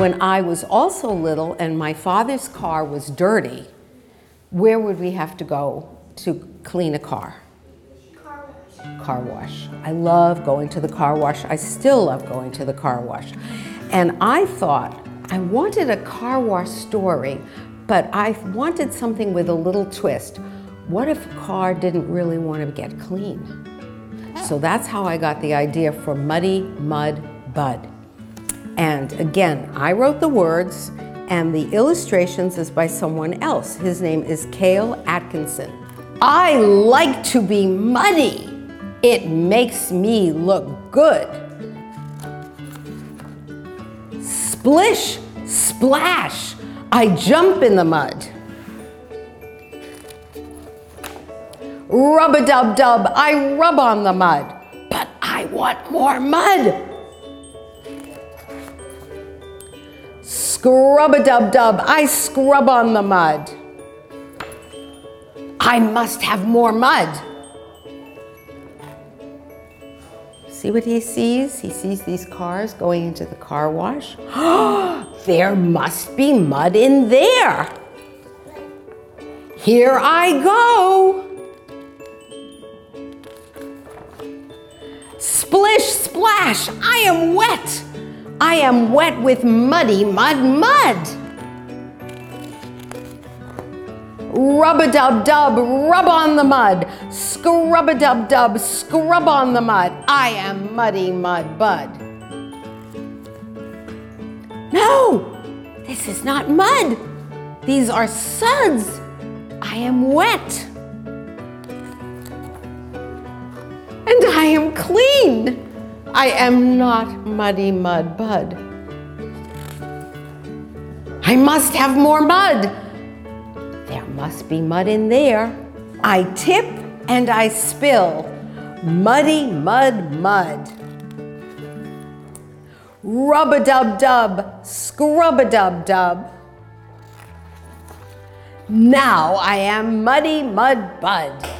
when I was also little and my father's car was dirty, where would we have to go to clean a car? Car wash. car wash. I love going to the car wash. I still love going to the car wash. And I thought I wanted a car wash story, but I wanted something with a little twist. What if a car didn't really want to get clean? So that's how I got the idea for Muddy Mud Bud. And again, I wrote the words, and the illustrations is by someone else. His name is Cale Atkinson. I like to be muddy. It makes me look good. Splish, splash, I jump in the mud. Rub a dub dub, I rub on the mud. But I want more mud. Scrub a dub dub, I scrub on the mud. I must have more mud. See what he sees? He sees these cars going into the car wash. there must be mud in there. Here I go. Splish, splash, I am wet. I am wet with muddy mud mud. Rub a dub dub, rub on the mud. Scrub a dub dub, scrub on the mud. I am muddy mud bud. No, this is not mud. These are suds. I am wet. And I am clean. I am not muddy mud bud. I must have more mud. There must be mud in there. I tip and I spill. Muddy mud mud. Rub a dub dub, scrub a dub dub. Now I am muddy mud bud.